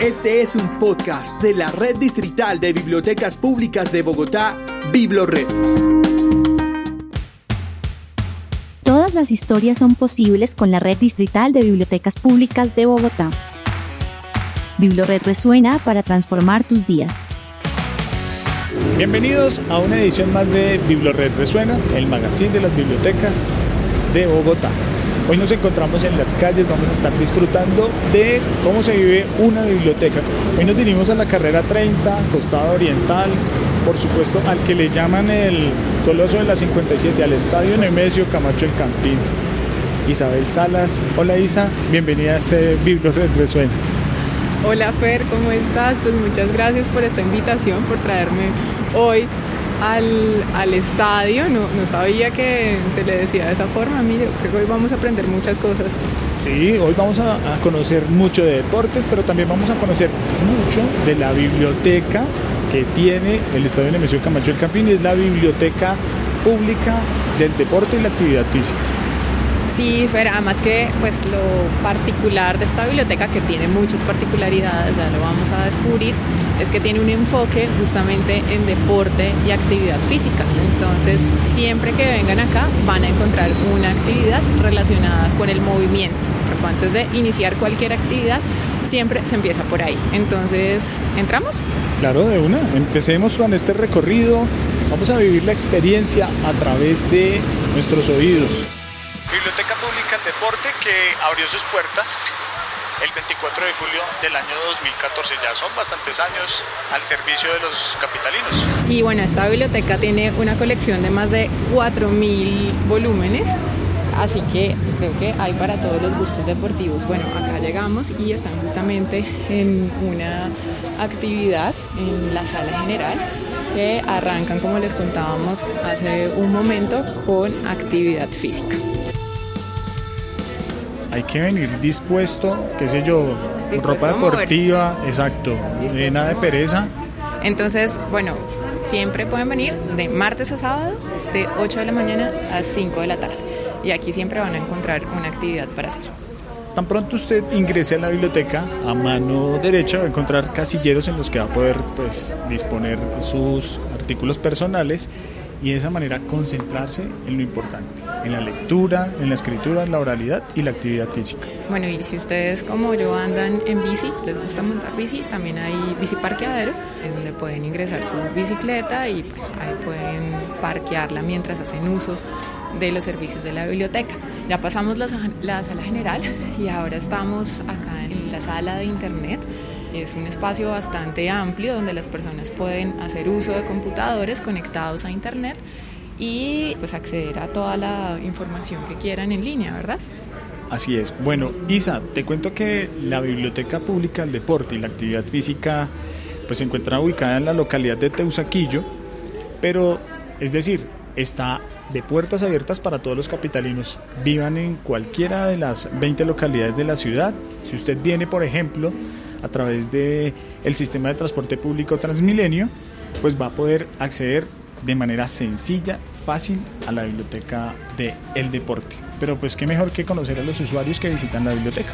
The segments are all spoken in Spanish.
Este es un podcast de la Red Distrital de Bibliotecas Públicas de Bogotá, BibloRed. Todas las historias son posibles con la Red Distrital de Bibliotecas Públicas de Bogotá. BibloRed resuena para transformar tus días. Bienvenidos a una edición más de BibloRed Resuena, el magazine de las bibliotecas de Bogotá. Hoy nos encontramos en las calles, vamos a estar disfrutando de cómo se vive una biblioteca. Hoy nos dirigimos a la carrera 30, costado oriental, por supuesto al que le llaman el Coloso de la 57, al Estadio Nemesio Camacho el Campín. Isabel Salas, hola Isa, bienvenida a este Biblioteca Resuena. Hola Fer, ¿cómo estás? Pues muchas gracias por esta invitación, por traerme hoy al, estadio, no, no, sabía que se le decía de esa forma, mire, creo que hoy vamos a aprender muchas cosas. Sí, hoy vamos a, conocer mucho de deportes, pero también vamos a conocer mucho de la biblioteca que tiene el Estadio Nemesio Camacho del Campín, y es la biblioteca pública del deporte y la actividad física. Sí, Fer, además que pues lo particular de esta biblioteca, que tiene muchas particularidades, ya lo vamos a descubrir, es que tiene un enfoque justamente en deporte y actividad física. Entonces, siempre que vengan acá van a encontrar una actividad relacionada con el movimiento. Antes de iniciar cualquier actividad, siempre se empieza por ahí. Entonces, ¿entramos? Claro, de una. Empecemos con este recorrido. Vamos a vivir la experiencia a través de nuestros oídos. Biblioteca Pública del Deporte que abrió sus puertas el 24 de julio del año 2014. Ya son bastantes años al servicio de los capitalinos. Y bueno, esta biblioteca tiene una colección de más de 4.000 volúmenes. Así que creo que hay para todos los gustos deportivos. Bueno, acá llegamos y están justamente en una actividad en la sala general que arrancan, como les contábamos hace un momento, con actividad física hay que venir dispuesto, qué sé yo, ropa deportiva, exacto, nada de pereza. Entonces, bueno, siempre pueden venir de martes a sábado, de 8 de la mañana a 5 de la tarde. Y aquí siempre van a encontrar una actividad para hacer. Tan pronto usted ingrese a la biblioteca, a mano derecha va a encontrar casilleros en los que va a poder pues, disponer sus artículos personales y de esa manera concentrarse en lo importante, en la lectura, en la escritura, la oralidad y la actividad física. Bueno, y si ustedes como yo andan en bici, les gusta montar bici, también hay bici parqueadero, en donde pueden ingresar su bicicleta y ahí pueden parquearla mientras hacen uso de los servicios de la biblioteca. Ya pasamos la, la sala general y ahora estamos acá en la sala de internet es un espacio bastante amplio donde las personas pueden hacer uso de computadores conectados a Internet y pues acceder a toda la información que quieran en línea, ¿verdad? Así es. Bueno, Isa, te cuento que la Biblioteca Pública del Deporte y la Actividad Física pues se encuentra ubicada en la localidad de Teusaquillo, pero es decir, está de puertas abiertas para todos los capitalinos, vivan en cualquiera de las 20 localidades de la ciudad. Si usted viene, por ejemplo, a través del el sistema de transporte público Transmilenio, pues va a poder acceder de manera sencilla, fácil a la biblioteca de El Deporte. Pero pues qué mejor que conocer a los usuarios que visitan la biblioteca.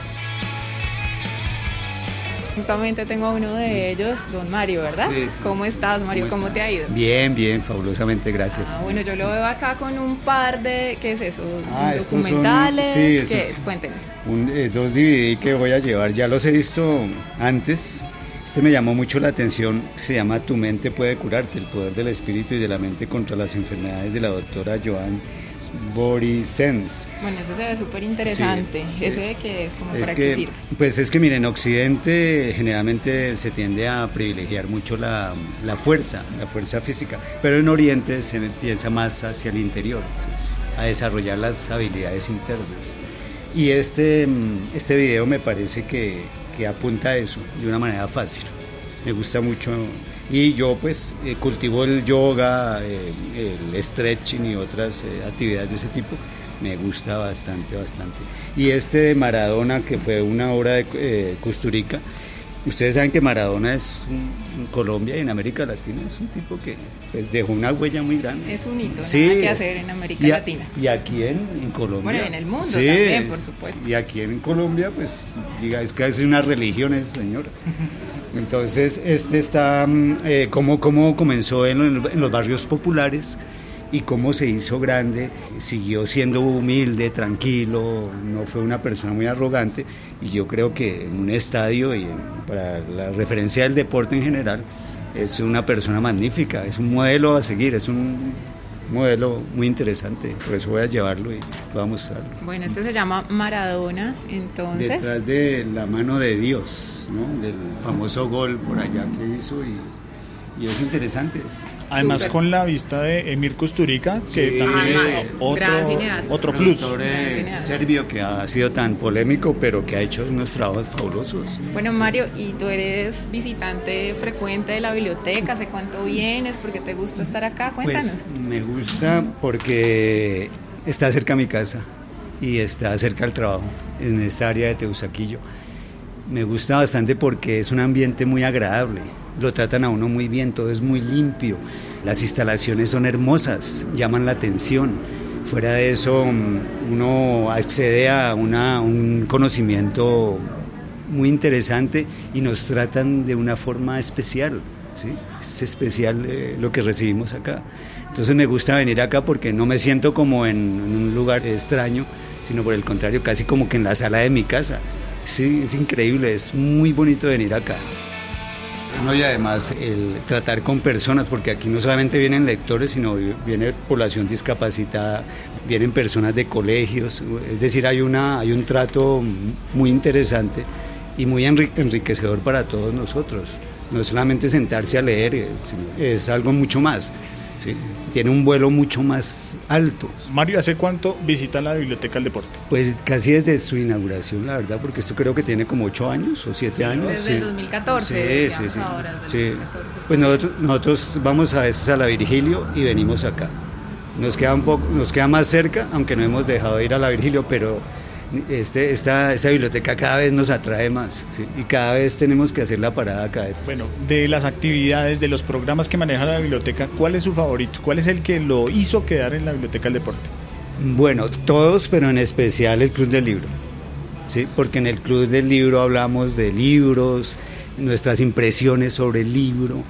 Justamente tengo a uno de ellos, don Mario, ¿verdad? Sí, ¿Cómo estás, Mario? ¿Cómo, te ha ido? Bien, bien, fabulosamente, gracias. Ah, bueno, yo lo veo acá con un par de, ¿qué es eso? Ah, documentales. Son, sí, ¿Qué es? Cuéntenos. Eh, dos DVD que voy a llevar, ya los he visto antes. Este me llamó mucho la atención, se llama Tu mente puede curarte, el poder del espíritu y de la mente contra las enfermedades de la doctora Joan Body Sense. Bueno, ese se ve súper interesante. ¿Ese de qué es? como para que, Pues es que, miren, en Occidente generalmente se tiende a privilegiar mucho la, la, fuerza, la fuerza física, pero en Oriente se piensa más hacia el interior, a desarrollar las habilidades internas. Y este, este video me parece que, que apunta a eso de una manera fácil. Me gusta mucho y yo pues eh, cultivo el yoga, eh, el stretching y otras eh, actividades de ese tipo. Me gusta bastante, bastante. Y este de Maradona, que fue una obra de Custurica, Ustedes saben que Maradona es en Colombia y en América Latina es un tipo que pues, dejó una huella muy grande. Es un hito, sí, nada que hacer en América Latina. Y aquí en, Colombia. Bueno, en el mundo también, por supuesto. Y aquí en Colombia, pues, diga, es que es una religión ese señor. Entonces, este está, mm, eh, como, como comenzó en, en los barrios populares y cómo se hizo grande, siguió siendo humilde, tranquilo, no fue una persona muy arrogante y yo creo que en un estadio y para la referencia del deporte en general es una persona magnífica, es un modelo a seguir, es un modelo muy interesante, por eso voy a llevarlo y lo voy a mostrarlo. Bueno, este se llama Maradona, entonces... Detrás de la mano de Dios, ¿no? del famoso gol por allá que hizo y y es interesante. Además con la vista de Emir Kusturica, que también es otro, otro plus. serbio que ha sido tan polémico, pero que ha hecho unos trabajos fabulosos. Bueno, Mario, ¿y tú eres visitante frecuente de la biblioteca? ¿Hace cuánto vienes? ¿Por qué te gusta estar acá? Pues, Cuéntanos. Pues me gusta porque está cerca a mi casa y está cerca al trabajo, en esta área de Teusaquillo. Me gusta bastante porque es un ambiente muy agradable lo tratan a uno muy bien, todo es muy limpio, las instalaciones son hermosas, llaman la atención. Fuera de eso, mm, uno accede a una, un conocimiento muy interesante y nos tratan de una forma especial. ¿sí? Es especial eh, lo que recibimos acá. Entonces me gusta venir acá porque no me siento como en, en un lugar extraño, sino por el contrario, casi como que en la sala de mi casa. Sí, es increíble, es muy bonito venir acá. No, y además el tratar con personas, porque aquí no solamente vienen lectores, sino viene población discapacitada, vienen personas de colegios, es decir, hay, una, hay un trato muy interesante y muy enriquecedor para todos nosotros. No es solamente sentarse a leer, es algo mucho más. ¿Sí? tiene un vuelo mucho más alto. Mario, ¿hace cuánto visita la Biblioteca del Deporte? Pues casi desde su inauguración, la verdad, porque esto creo que tiene como ocho años o siete años. Desde el 2014. Sí, sí, sí. Pues nosotros, nosotros vamos a veces a la Virgilio y venimos acá. Nos queda, un poco, nos queda más cerca, aunque no hemos dejado de ir a la Virgilio, pero este, esta, esta biblioteca cada vez nos atrae más y cada vez tenemos que hacer la parada acá. Bueno, de las actividades, de los programas que maneja la biblioteca, ¿cuál es su favorito? ¿Cuál es el que lo hizo quedar en la biblioteca del deporte? Bueno, todos, pero en especial el Club del Libro. ¿sí? Porque en el Club del Libro hablamos de libros, nuestras impresiones sobre el libro,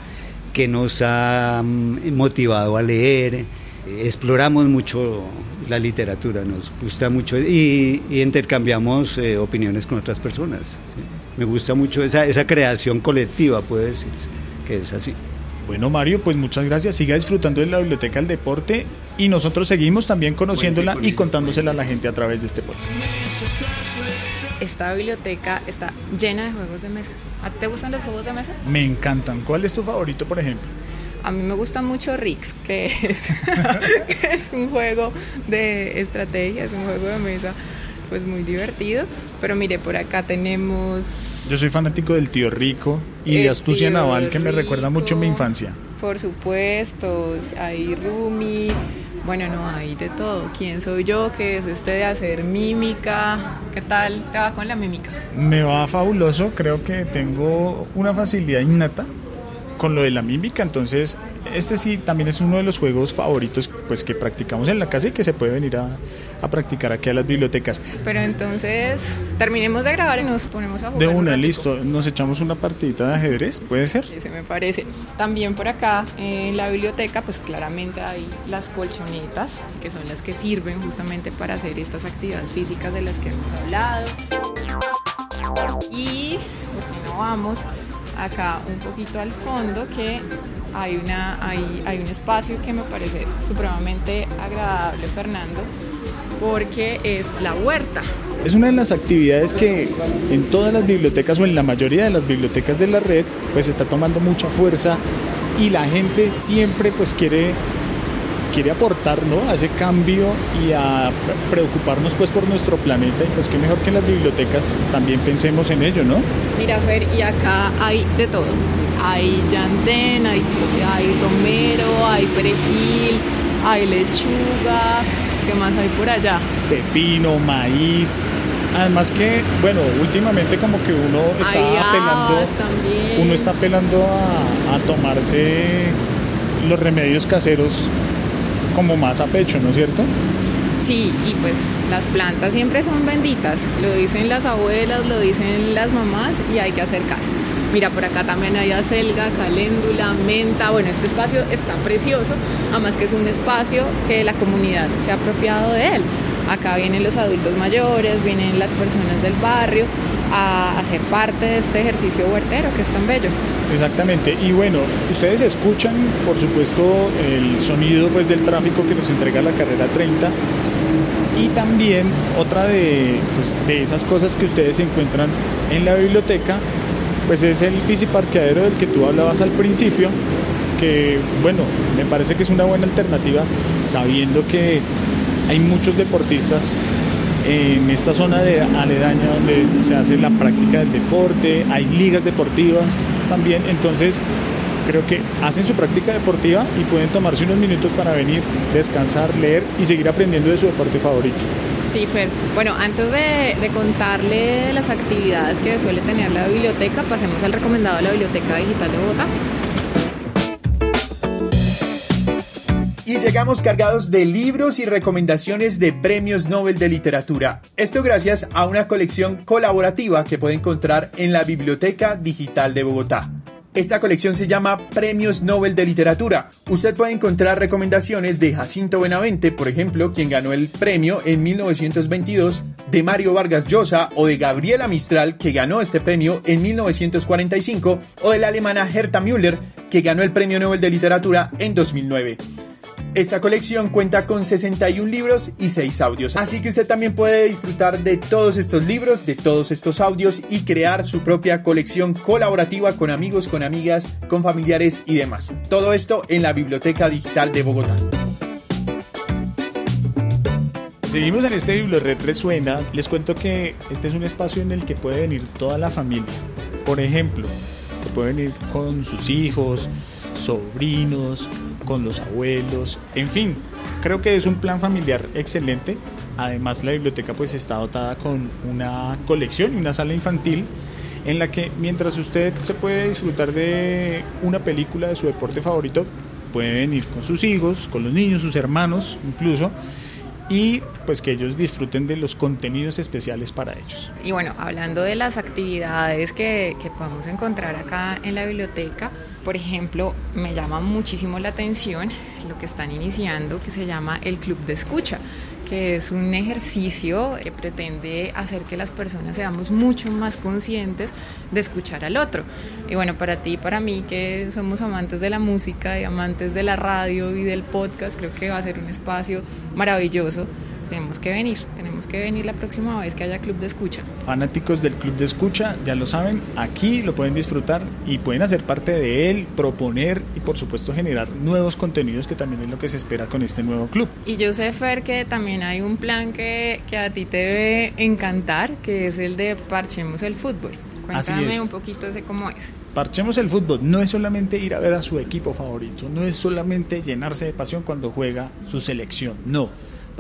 que nos ha mm, motivado a leer. Exploramos mucho la literatura, nos gusta mucho y, intercambiamos eh, opiniones con otras personas. Me gusta mucho esa, esa creación colectiva, puede decirse, que es así. Bueno, Mario, pues muchas gracias. Siga disfrutando de la Biblioteca del Deporte y nosotros seguimos también conociéndola y contándosela a la gente a través de este podcast. Esta biblioteca está llena de juegos de mesa. ¿Te gustan los juegos de mesa? Me encantan. ¿Cuál es tu favorito, por ejemplo? A mí me gusta mucho Rix, que es, es un juego de estrategia, es un juego de mesa pues muy divertido. Pero mire, por acá tenemos... Yo soy fanático del tío Rico y de Astucia Naval, que me recuerda mucho mi infancia. Por supuesto, hay Rumi, bueno, no, hay de todo. ¿Quién soy yo? Que es este de hacer mímica. ¿Qué tal te va con la mímica? Me va fabuloso, creo que tengo una facilidad innata con lo de la mímica, entonces este sí también es uno de los juegos favoritos pues que practicamos en la casa y que se puede venir a, a practicar aquí a las bibliotecas. Pero entonces terminemos de grabar y nos ponemos a jugar. De una, listo, nos echamos una partidita de ajedrez, ¿puede ser? Sí, se me parece. También por acá en la biblioteca pues claramente hay las colchonetas que son las que sirven justamente para hacer estas actividades físicas de las que hemos hablado. Y no vamos acá un poquito al fondo que hay, una, hay, hay un espacio que me parece supremamente agradable, Fernando, porque es la huerta. Es una de las actividades que en todas las bibliotecas o en la mayoría de las bibliotecas de la red pues está tomando mucha fuerza y la gente siempre pues quiere quiere aportar ¿no? a ese cambio y a preocuparnos pues por nuestro planeta y pues qué mejor que en las bibliotecas también pensemos en ello, ¿no? Mira Fer, y acá hay de todo. Hay yandén, hay, hay romero, hay perejil, hay lechuga, ¿qué más hay por allá? Pepino, maíz, Además que, bueno, últimamente como que uno está apelando, uno está apelando a, a tomarse los remedios caseros como más a pecho, ¿no es cierto? Sí, y pues las plantas siempre son benditas, lo dicen las abuelas, lo dicen las mamás y hay que hacer caso. Mira, por acá también hay acelga, caléndula, menta. Bueno, este espacio está precioso, además que es un espacio que la comunidad se ha apropiado de él. Acá vienen los adultos mayores, vienen las personas del barrio a hacer parte de este ejercicio huertero que es tan bello. Exactamente. Y bueno, ustedes escuchan, por supuesto, el sonido pues, del tráfico que nos entrega la carrera 30. Y también otra de, pues, de esas cosas que ustedes encuentran en la biblioteca, pues es el biciparqueadero del que tú hablabas al principio, que bueno, me parece que es una buena alternativa, sabiendo que hay muchos deportistas en esta zona de aledaña donde se hace la práctica del deporte, hay ligas deportivas también, entonces creo que hacen su práctica deportiva y pueden tomarse unos minutos para venir, descansar, leer y seguir aprendiendo de su deporte favorito. Sí, Fer. Bueno, antes de, contarle las actividades que suele tener la biblioteca, pasemos al recomendado de la Biblioteca Digital de Bogotá. Llegamos cargados de libros y recomendaciones de premios Nobel de Literatura. Esto gracias a una colección colaborativa que puede encontrar en la Biblioteca Digital de Bogotá. Esta colección se llama Premios Nobel de Literatura. Usted puede encontrar recomendaciones de Jacinto Benavente, por ejemplo, quien ganó el premio en 1922, de Mario Vargas Llosa o de Gabriela Mistral, que ganó este premio en 1945, o de la alemana Herta Müller, que ganó el Premio Nobel de Literatura en 2009. Esta colección cuenta con 61 libros y 6 audios, así que usted también puede disfrutar de todos estos libros, de todos estos audios y crear su propia colección colaborativa con amigos, con amigas, con familiares y demás. Todo esto en la Biblioteca Digital de Bogotá. Seguimos en este Red Resuena. Les cuento que este es un espacio en el que puede venir toda la familia. Por ejemplo, se puede venir con sus hijos, sobrinos, con los abuelos, en fin, creo que es un plan familiar excelente. Además la biblioteca pues está dotada con una colección y una sala infantil en la que mientras usted se puede disfrutar de una película de su deporte favorito, puede venir con sus hijos, con los niños, sus hermanos incluso, y pues que ellos disfruten de los contenidos especiales para ellos. Y bueno, hablando de las actividades que, que podemos encontrar acá en la biblioteca, por ejemplo, me llama muchísimo la atención lo que están iniciando que se llama el Club de Escucha que es un ejercicio que pretende hacer que las personas seamos mucho más conscientes de escuchar al otro. Y bueno, para ti y para mí, que somos amantes de la música y amantes de la radio y del podcast, creo que va a ser un espacio maravilloso tenemos que venir, tenemos que venir la próxima vez que haya club de escucha. Fanáticos del club de escucha, ya lo saben, aquí lo pueden disfrutar y pueden hacer parte de él, proponer y por supuesto generar nuevos contenidos que también es lo que se espera con este nuevo club. Y yo sé, Fer, que también hay un plan que, que a ti te debe encantar, que es el de Parchemos el Fútbol. Cuéntame un poquito de cómo es. Parchemos el fútbol no es solamente ir a ver a su equipo favorito, no es solamente llenarse de pasión cuando juega su selección, no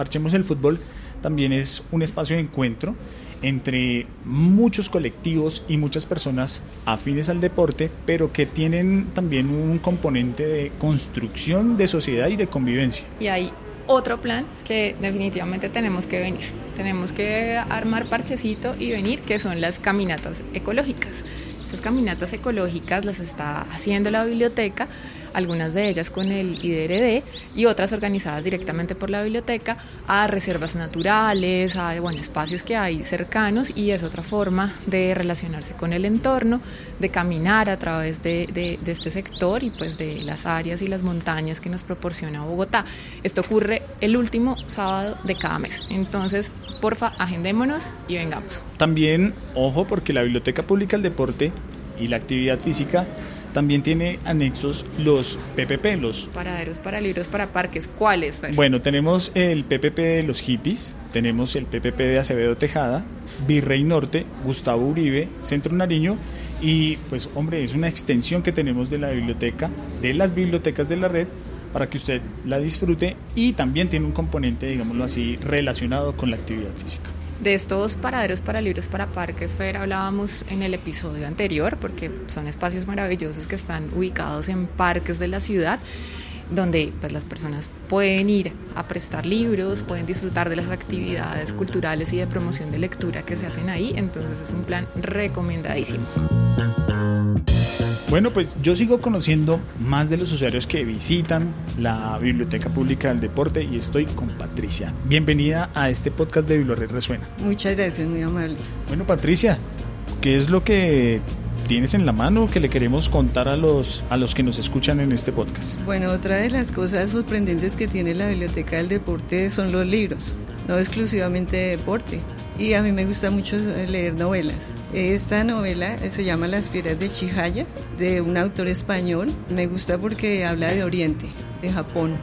Parchemos el Fútbol también es un espacio de encuentro entre muchos colectivos y muchas personas afines al deporte, pero que tienen también un componente de construcción de sociedad y de convivencia. Y hay otro plan que definitivamente tenemos que venir. Tenemos que armar parchecito y venir, que son las caminatas ecológicas. Estas caminatas ecológicas las está haciendo la biblioteca algunas de ellas con el IDRD y otras organizadas directamente por la biblioteca a reservas naturales, a bueno, espacios que hay cercanos y es otra forma de relacionarse con el entorno, de caminar a través de, este sector y pues de las áreas y las montañas que nos proporciona Bogotá. Esto ocurre el último sábado de cada mes. Entonces, porfa, agendémonos y vengamos. También, ojo, porque la Biblioteca Pública del Deporte y la actividad física también tiene anexos los PPP, los... Paraderos para libros para parques, ¿cuáles? Bueno, tenemos el PPP de los hippies, tenemos el PPP de Acevedo Tejada, Virrey Norte, Gustavo Uribe, Centro Nariño y pues hombre, es una extensión que tenemos de la biblioteca, de las bibliotecas de la red para que usted la disfrute y también tiene un componente, digámoslo así, relacionado con la actividad física. De estos paraderos para libros para parques, Fer, hablábamos en el episodio anterior, porque son espacios maravillosos que están ubicados en parques de la ciudad donde pues, las personas pueden ir a prestar libros, pueden disfrutar de las actividades culturales y de promoción de lectura que se hacen ahí, entonces es un plan recomendadísimo. Bueno, pues yo sigo conociendo más de los usuarios que visitan la Biblioteca Pública del Deporte y estoy con Patricia. Bienvenida a este podcast de Bibliored Resuena. Muchas gracias, muy amable. Bueno, Patricia, ¿qué es lo que tienes en la mano que le queremos contar a los, a los que nos escuchan en este podcast? Bueno, otra de las cosas sorprendentes que tiene la Biblioteca del Deporte son los libros, no exclusivamente de deporte. Y a mí me gusta mucho leer novelas. Esta novela se llama Las piedras de Chihaya, de un autor español. Me gusta porque habla de Oriente, de Japón.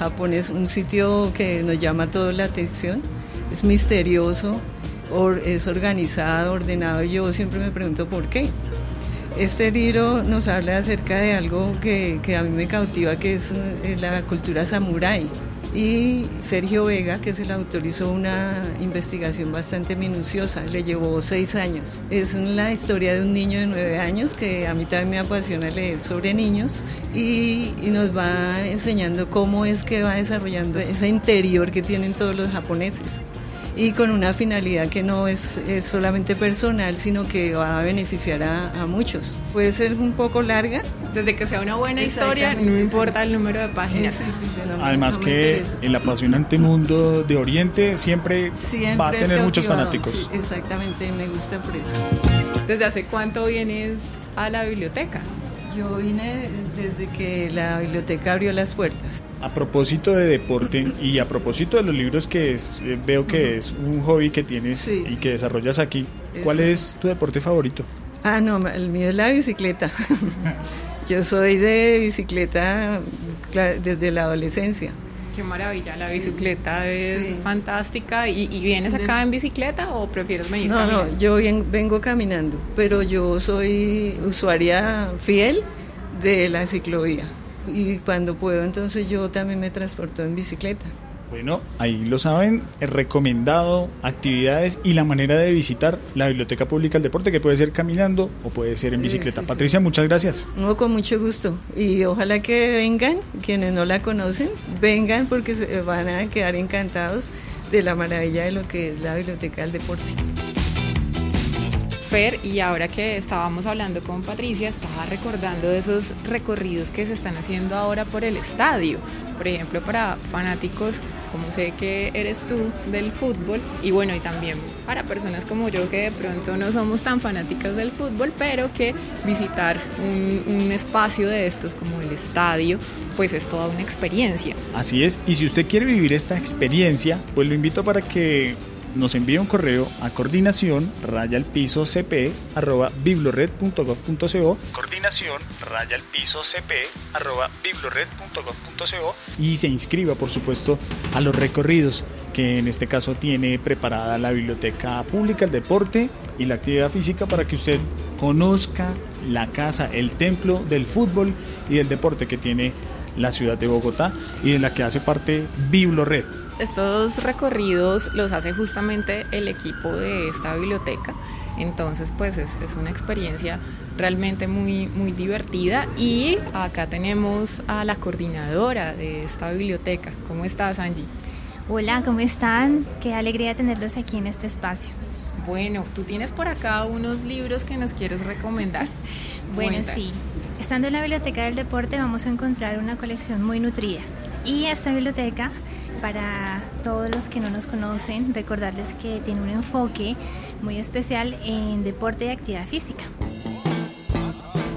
Japón es un sitio que nos llama toda la atención. Es misterioso, es organizado, ordenado. Yo siempre me pregunto por qué. Este libro nos habla acerca de algo que, que a mí me cautiva, que es eh, la cultura samurái. Y Sergio Vega, que es el autor, hizo una investigación bastante minuciosa, le llevó seis años. Es la historia de un niño de nueve años, que a mí también me apasiona leer sobre niños, y, y nos va enseñando cómo es que va desarrollando ese interior que tienen todos los japoneses y con una finalidad que no es, solamente personal, sino que va a beneficiar a, muchos. Puede ser un poco larga. Desde que sea una buena historia, no importa el número de páginas. Además que el apasionante mundo de Oriente siempre, va a tener muchos fanáticos. exactamente, me gusta por eso. ¿Desde hace cuánto vienes a la biblioteca? Yo vine desde que la biblioteca abrió las puertas. A propósito de deporte y a propósito de los libros que es, eh, veo que es un hobby que tienes y que desarrollas aquí, ¿cuál es tu deporte favorito? Ah, no, el mío es la bicicleta. Yo soy de bicicleta desde la adolescencia. Qué maravilla, la bicicleta es fantástica. ¿Y, vienes acá en bicicleta o prefieres venir No, no, yo vengo caminando, pero yo soy usuaria fiel de la ciclovía. Y cuando puedo, entonces yo también me transporto en bicicleta. Bueno, ahí lo saben, recomendado actividades y la manera de visitar la Biblioteca Pública del Deporte, que puede ser caminando o puede ser en bicicleta. Patricia, muchas gracias. No, con mucho gusto. Y ojalá que vengan, quienes no la conocen, vengan porque se van a quedar encantados de la maravilla de lo que es la Biblioteca del Deporte y ahora que estábamos hablando con Patricia, estaba recordando esos recorridos que se están haciendo ahora por el estadio. Por ejemplo, para fanáticos, como sé que eres tú, del fútbol, y bueno, y también para personas como yo que de pronto no somos tan fanáticas del fútbol, pero que visitar un, un espacio de estos como el estadio, pues es toda una experiencia. Así es, y si usted quiere vivir esta experiencia, pues lo invito para que nos envía un correo a coordinación raya al piso cp arroba biblored.gov.co coordinación raya al piso cp arroba biblored.gov.co y se inscriba por supuesto a los recorridos que en este caso tiene preparada la biblioteca pública el deporte y la actividad física para que usted conozca la casa el templo del fútbol y del deporte que tiene la ciudad de Bogotá y de la que hace parte Biblored estos recorridos los hace justamente el equipo de esta biblioteca. Entonces, pues es, una experiencia realmente muy, muy divertida. Y acá tenemos a la coordinadora de esta biblioteca. ¿Cómo estás, Angie? Hola, ¿cómo están? Qué alegría tenerlos aquí en este espacio. Bueno, tú tienes por acá unos libros que nos quieres recomendar. Bueno, sí. Estando en la Biblioteca del Deporte vamos a encontrar una colección muy nutrida. Y esta biblioteca para todos los que no nos conocen, recordarles que tiene un enfoque muy especial en deporte y actividad física.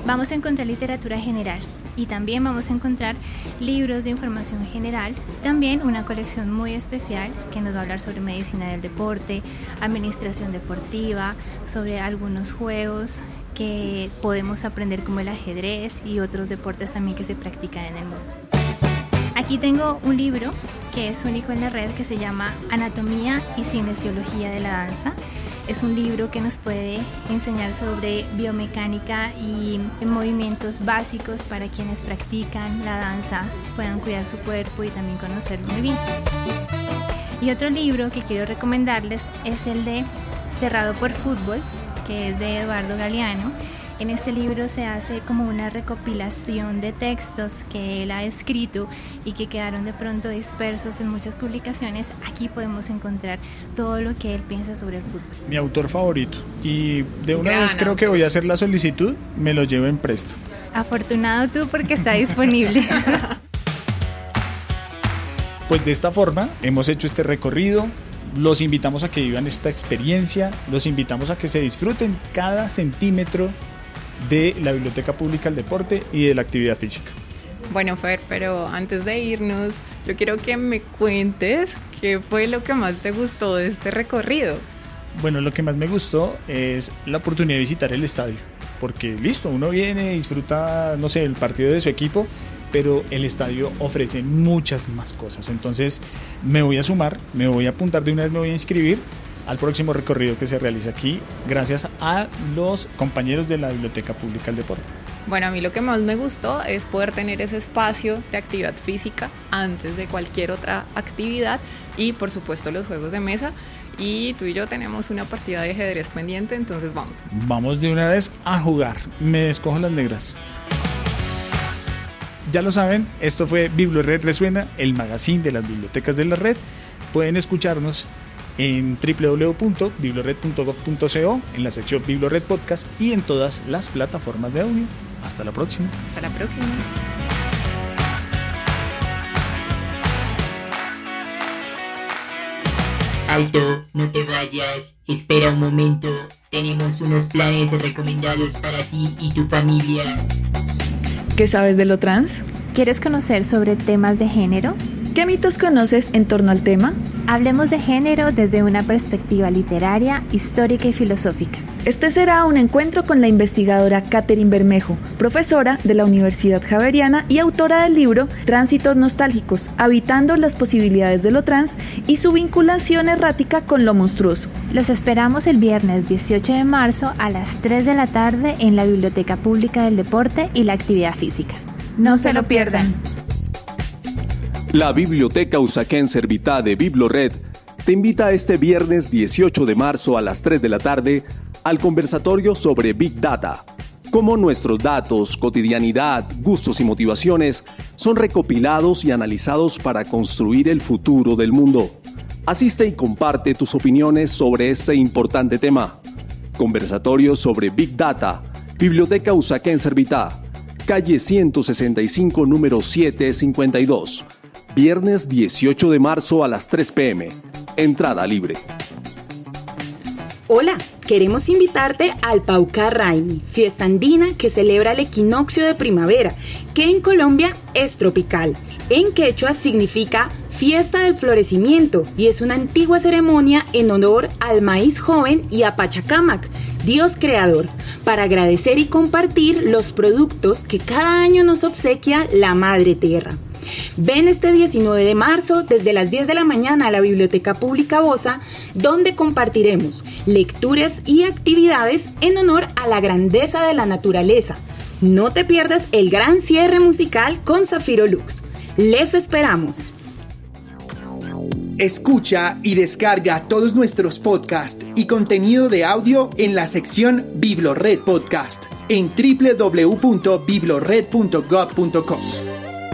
Vamos a encontrar literatura general y también vamos a encontrar libros de información general. También una colección muy especial que nos va a hablar sobre medicina del deporte, administración deportiva, sobre algunos juegos que podemos aprender como el ajedrez y otros deportes también que se practican en el mundo. Aquí tengo un libro es único en la red que se llama Anatomía y Cinesiología de la Danza. Es un libro que nos puede enseñar sobre biomecánica y movimientos básicos para quienes practican la danza, puedan cuidar su cuerpo y también conocerlo muy bien. Y otro libro que quiero recomendarles es el de Cerrado por Fútbol, que es de Eduardo Galeano. En este libro se hace como una recopilación de textos que él ha escrito y que quedaron de pronto dispersos en muchas publicaciones. Aquí podemos encontrar todo lo que él piensa sobre el fútbol. Mi autor favorito. Y de una vez creo que voy a hacer la solicitud, me lo llevo en presto. Afortunado tú porque está disponible. Pues de esta forma hemos hecho este recorrido, los invitamos a que vivan esta experiencia, los invitamos a que se disfruten cada centímetro de la Biblioteca Pública del Deporte y de la actividad física. Bueno, Fer, pero antes de irnos, yo quiero que me cuentes qué fue lo que más te gustó de este recorrido. Bueno, lo que más me gustó es la oportunidad de visitar el estadio, porque listo, uno viene, disfruta, no sé, el partido de su equipo, pero el estadio ofrece muchas más cosas. Entonces me voy a sumar, me voy a apuntar de una vez, me voy a inscribir al próximo recorrido que se realiza aquí gracias a los compañeros de la Biblioteca Pública del Deporte. Bueno, a mí lo que más me gustó es poder tener ese espacio de actividad física antes de cualquier otra actividad y por supuesto los juegos de mesa. Y tú y yo tenemos una partida de ajedrez pendiente, entonces vamos. Vamos de una vez a jugar. Me escojo las negras. Ya lo saben, esto fue BiblioRed Resuena, el magazine de las bibliotecas de la red. Pueden escucharnos en www.biblored.gov.co, en la sección BiblioRed Podcast y en todas las plataformas de audio. Hasta la próxima. Hasta la próxima. Alto, no te vayas, espera un momento, tenemos unos planes recomendados para ti y tu familia. ¿Qué sabes de lo trans? ¿Quieres conocer sobre temas de género? ¿Qué mitos conoces en torno al tema? Hablemos de género desde una perspectiva literaria, histórica y filosófica. Este será un encuentro con la investigadora Catherine Bermejo, profesora de la Universidad Javeriana y autora del libro Tránsitos Nostálgicos, habitando las posibilidades de lo trans y su vinculación errática con lo monstruoso. Los esperamos el viernes 18 de marzo a las 3 de la tarde en la Biblioteca Pública del Deporte y la Actividad Física. No se lo pierdan. La Biblioteca Usaquén Servitá de Biblored te invita este viernes 18 de marzo a las 3 de la tarde al conversatorio sobre Big Data, cómo nuestros datos, cotidianidad, gustos y motivaciones son recopilados y analizados para construir el futuro del mundo. Asiste y comparte tus opiniones sobre este importante tema. Conversatorio sobre Big Data, Biblioteca Usaquén Servitá, calle 165, número 752 viernes 18 de marzo a las 3 pm. Entrada libre. Hola, queremos invitarte al Paucar Raimi, fiesta andina que celebra el equinoccio de primavera, que en Colombia es tropical. En quechua significa fiesta del florecimiento y es una antigua ceremonia en honor al maíz joven y a Pachacamac, Dios creador, para agradecer y compartir los productos que cada año nos obsequia la Madre Tierra. Ven este 19 de marzo desde las 10 de la mañana a la Biblioteca Pública Bosa, donde compartiremos lecturas y actividades en honor a la grandeza de la naturaleza. No te pierdas el gran cierre musical con Zafiro Lux. Les esperamos. Escucha y descarga todos nuestros podcasts y contenido de audio en la sección Biblored Podcast en www.biblored.gov.com.